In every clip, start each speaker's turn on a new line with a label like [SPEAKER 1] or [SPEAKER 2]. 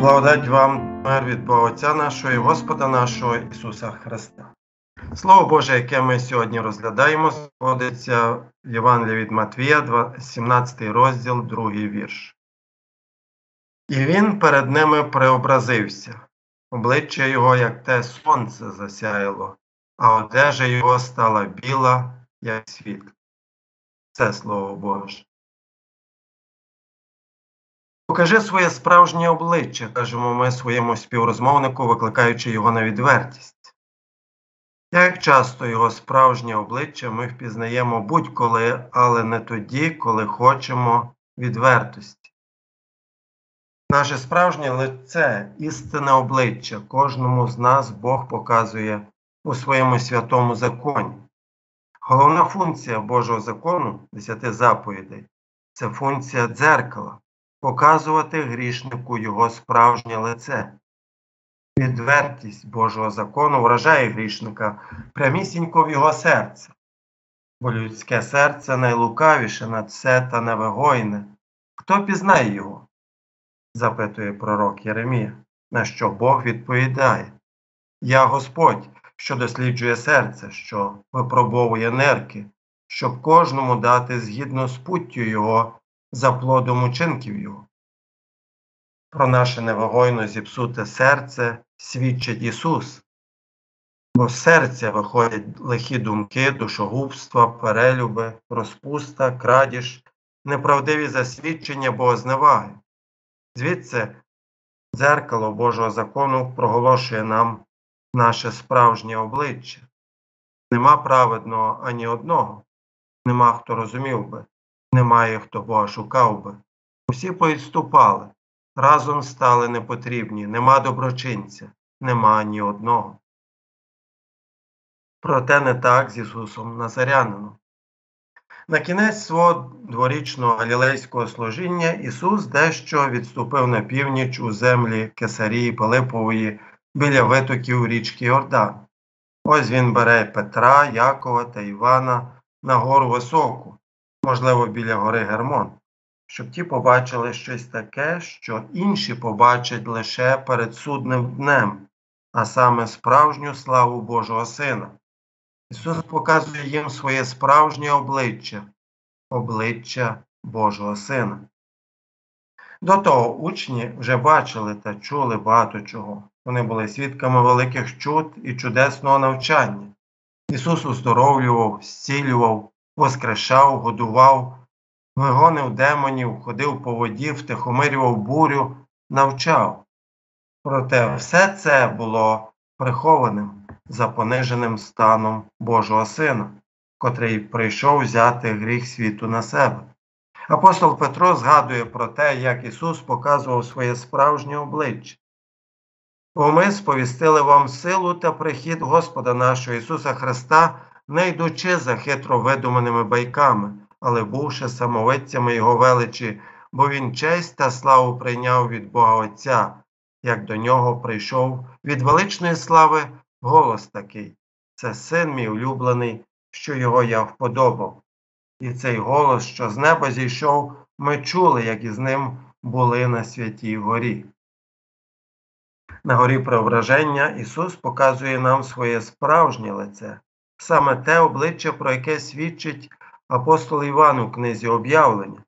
[SPEAKER 1] Благодать вам, мир від Бога Отця нашого і Господа нашого Ісуса Христа. Слово Боже, яке ми сьогодні розглядаємо, знаходиться в Євангелії від Матвія, 17 розділ, 2 вірш. І він перед ними преобразився, обличчя його, як те сонце засяяло, а одежа його стала біла, як світло. Це слово Боже. Покажи своє справжнє обличчя, кажемо ми своєму співрозмовнику, викликаючи його на відвертість. Як часто його справжнє обличчя ми впізнаємо будь-коли, але не тоді, коли хочемо відвертості. Наше справжнє лице, істинне обличчя кожному з нас Бог показує у своєму святому законі. Головна функція Божого закону, десяти заповідей, це функція дзеркала показувати грішнику його справжнє лице. Відвертість Божого закону вражає грішника прямісінько в його серце, бо людське серце найлукавіше над все та невигойне. Хто пізнає його? запитує пророк Єремія, на що Бог відповідає Я Господь, що досліджує серце, що випробовує нерки, щоб кожному дати згідно з путтю його за плодом учинків Його. Про наше невогойно зіпсуте серце свідчить Ісус, бо з серця виходять лихі думки, душогубства, перелюби, розпуста, крадіж, неправдиві засвідчення богозневаги. Звідси дзеркало Божого закону проголошує нам наше справжнє обличчя. Нема праведного ані одного, нема хто розумів би, немає хто Бога шукав би. Усі поіступали, разом стали непотрібні, нема доброчинця, нема ні одного. Проте не так з Ісусом Назарянином. На кінець свого дворічного галілейського служіння Ісус дещо відступив на північ у землі Кесарії Пилипової біля витоків річки Йордан. Ось він бере Петра, Якова та Івана на гору високу, можливо, біля гори Гермон, щоб ті побачили щось таке, що інші побачать лише перед судним днем, а саме справжню славу Божого Сина. Ісус показує їм своє справжнє обличчя, обличчя Божого Сина. До того учні вже бачили та чули багато чого. Вони були свідками великих чуд і чудесного навчання. Ісус уздоровлював, зцілював, воскрешав, годував, вигонив демонів, ходив по воді, втихомирював бурю, навчав. Проте все це було прихованим за пониженим станом Божого Сина, котрий прийшов взяти гріх світу на себе. Апостол Петро згадує про те, як Ісус показував своє справжнє обличчя. Бо ми сповістили вам силу та прихід Господа нашого Ісуса Христа не йдучи за хитро видуманими байками, але бувши самовидцями Його величі, бо Він честь та славу прийняв від Бога Отця, як до нього прийшов від величної слави голос такий це син мій улюблений, що його я вподобав. І цей голос, що з неба зійшов, ми чули, як із ним були на святій горі. На горі преображення Ісус показує нам своє справжнє лице, саме те обличчя, про яке свідчить апостол Іван у книзі об'явлення,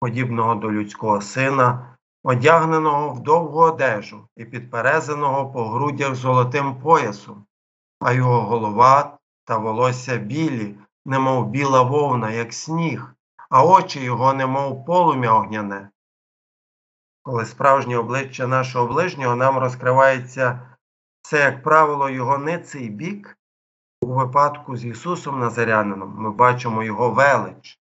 [SPEAKER 1] подібного до людського сина, одягненого в довгу одежу і підперезаного по грудях золотим поясом, а його голова та волосся білі, немов біла вовна, як сніг, а очі його, немов полум'я огняне. Коли справжнє обличчя нашого ближнього нам розкривається це, як правило, його ниций бік, у випадку з Ісусом Назарянином ми бачимо Його велич.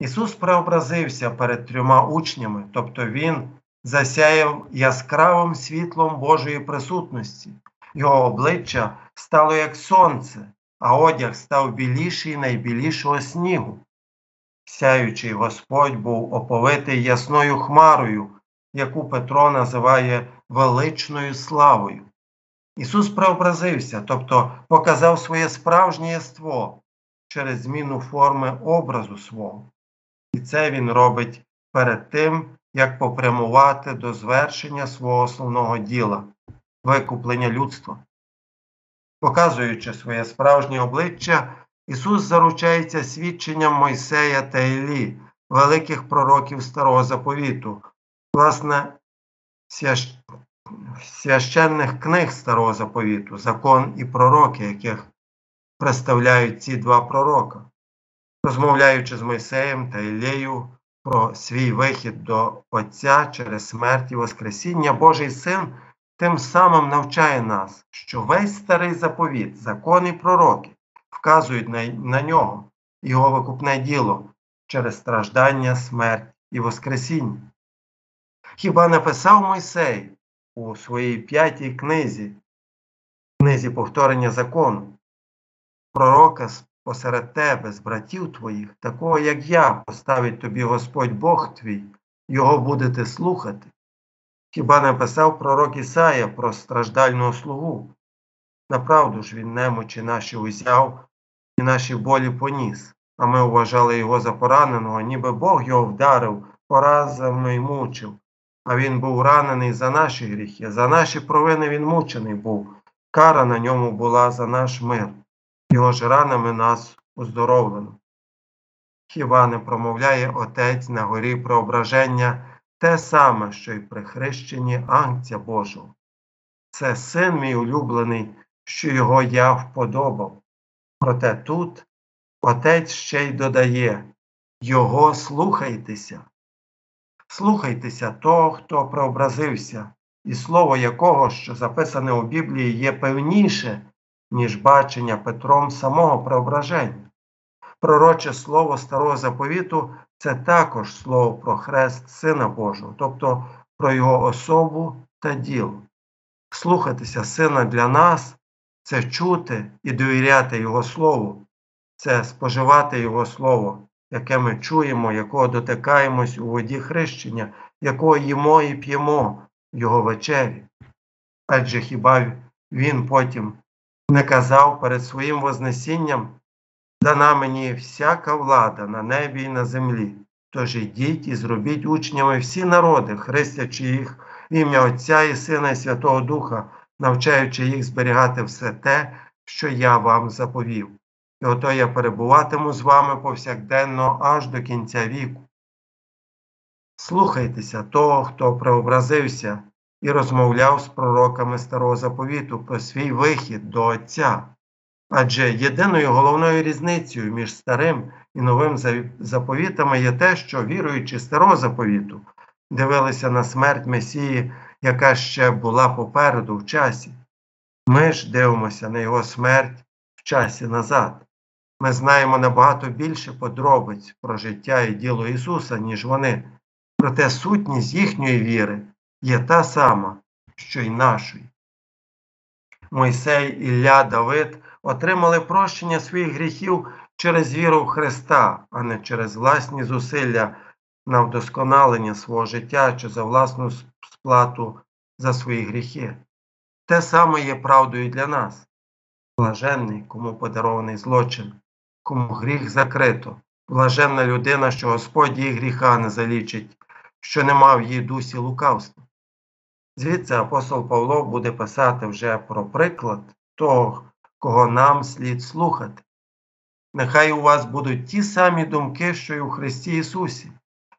[SPEAKER 1] Ісус преобразився перед трьома учнями, тобто Він засяяв яскравим світлом Божої присутності, Його обличчя стало як сонце, а одяг став біліший найбілішого снігу. Сяючий Господь був оповитий ясною хмарою, яку Петро називає величною славою. Ісус преобразився, тобто показав своє справжнє єство через зміну форми образу свого. І це Він робить перед тим, як попрямувати до звершення свого основного діла викуплення людства. Показуючи своє справжнє обличчя, Ісус заручається свідченням Мойсея та Іллі, великих пророків Старого Заповіту, власне. Священних книг Старого Заповіту, закон і пророки, яких представляють ці два пророка, розмовляючи з Мойсеєм та Іллею про свій вихід до Отця через смерть і Воскресіння, Божий Син тим самим навчає нас, що весь старий заповіт, закон і пророки вказують на, на нього, його викупне діло через страждання, смерть і Воскресіння. Хіба не писав Мойсей у своїй п'ятій книзі, книзі повторення закону, пророка посеред тебе, з братів твоїх, такого, як я, поставить тобі Господь Бог твій, його будете слухати. Хіба не писав пророк Ісая про страждального слугу? Направду ж він немочі наші узяв і наші болі поніс, а ми вважали його за пораненого, ніби Бог його вдарив, поразами й мучив. А він був ранений за наші гріхи, за наші провини він мучений був. Кара на ньому була за наш мир, його ж ранами нас оздоровлено. Хіба не промовляє Отець на горі преображення те саме, що й при хрещенні Агнця Божого? Це син мій улюблений, що його я вподобав. Проте тут Отець ще й додає Його слухайтеся. Слухайтеся того, хто преобразився, і слово якого, що записане у Біблії, є певніше, ніж бачення Петром самого преображення. Пророче слово Старого Заповіту це також слово про хрест Сина Божого, тобто про Його особу та діло. Слухатися Сина для нас це чути і довіряти Його Слову, це споживати Його Слово, яке ми чуємо, якого дотикаємось у воді хрещення, якого їмо і п'ємо в Його вечері. Адже хіба Він потім не казав перед своїм Вознесінням, дана мені всяка влада на небі і на землі. Тож ідіть і зробіть учнями всі народи, хрестячи їх в ім'я Отця і Сина і Святого Духа, навчаючи їх зберігати все те, що я вам заповів. І ото я перебуватиму з вами повсякденно аж до кінця віку. Слухайтеся того, хто преобразився і розмовляв з пророками Старого Заповіту про свій вихід до Отця. Адже єдиною головною різницею між старим і новим заповітами є те, що, віруючи старого заповіту, дивилися на смерть Месії, яка ще була попереду в часі. Ми ж дивимося на його смерть в часі назад. Ми знаємо набагато більше подробиць про життя і діло Ісуса, ніж вони, проте сутність їхньої віри є та сама, що й нашої. Мойсей, Ілля, Давид отримали прощення своїх гріхів через віру в Христа, а не через власні зусилля на вдосконалення свого життя чи за власну сплату за свої гріхи. Те саме є правдою для нас. Блаженний, кому подарований злочин, кому гріх закрито, блаженна людина, що Господь її гріха не залічить, що не мав її дусі лукавства. Звідси апостол Павло буде писати вже про приклад того, кого нам слід слухати. Нехай у вас будуть ті самі думки, що й у Христі Ісусі.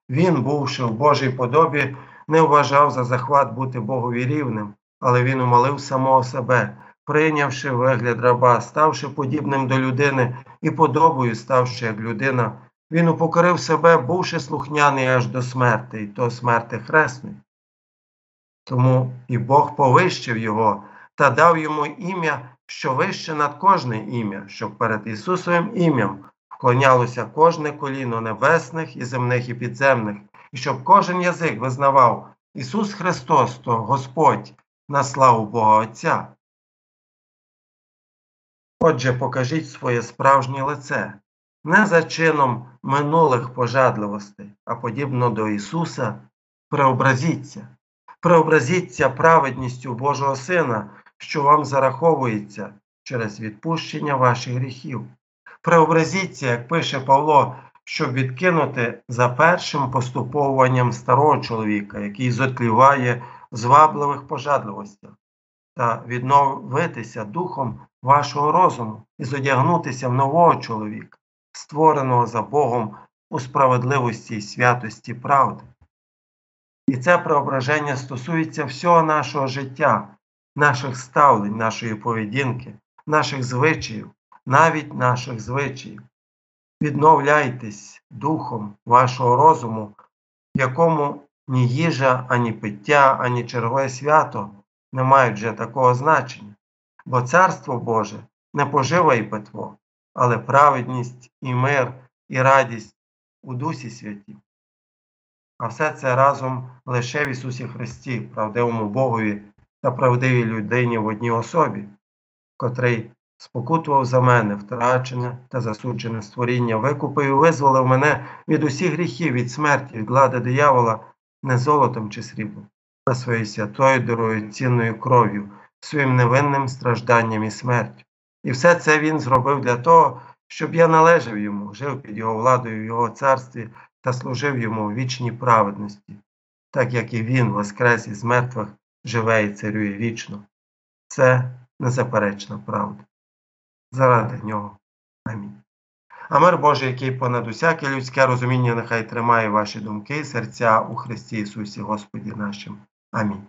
[SPEAKER 1] Він, бувши в Божій подобі, не вважав за захват бути Богові рівним, але він умолив самого себе, прийнявши вигляд раба, ставши подібним до людини і подобою ставши як людина, він упокорив себе, бувши слухняний аж до смерти, і то смерти хресної. Тому і Бог повищив його та дав йому ім'я, що вище над кожне ім'я, щоб перед Ісусовим ім'ям вклонялося кожне коліно небесних і земних і підземних, і щоб кожен язик визнавав Ісус Христос, то Господь на славу Бога Отця. Отже, покажіть своє справжнє лице, не за чином минулих пожадливостей, а подібно до Ісуса, преобразіться, преобразіться праведністю Божого Сина, що вам зараховується через відпущення ваших гріхів. Преобразіться, як пише Павло, щоб відкинути за першим поступовуванням старого чоловіка, який зотліває в звабливих пожадливостях, та відновитися духом вашого розуму і зодягнутися в нового чоловіка, створеного за Богом у справедливості і святості правди. І це преображення стосується всього нашого життя, наших ставлень, нашої поведінки, наших звичаїв, навіть наших звичаїв. Відновляйтесь духом вашого розуму, в якому ні їжа, ані пиття, ані чергове свято не мають вже такого значення, бо Царство Боже не пожива і питво, але праведність і мир, і радість у Дусі Святі. А все це разом лише в Ісусі Христі, правдивому Богові та правдивій людині в одній особі, котрий спокутував за мене втрачене та засуджене створіння, викупив і визволив мене від усіх гріхів, від смерті, від влади диявола, не золотом чи сріблом, а своєю святою дорогоцінною кров'ю, своїм невинним стражданням і смертю. І все це він зробив для того, щоб я належав йому, жив під його владою в його царстві та служив йому в вічній праведності, так як і він, воскрес із мертвих, живе і царює вічно. Це незаперечна правда. Заради нього. Амінь. А мир Божий, який понад усяке людське розуміння, нехай тримає ваші думки і серця у Христі Ісусі Господі нашим. Амінь.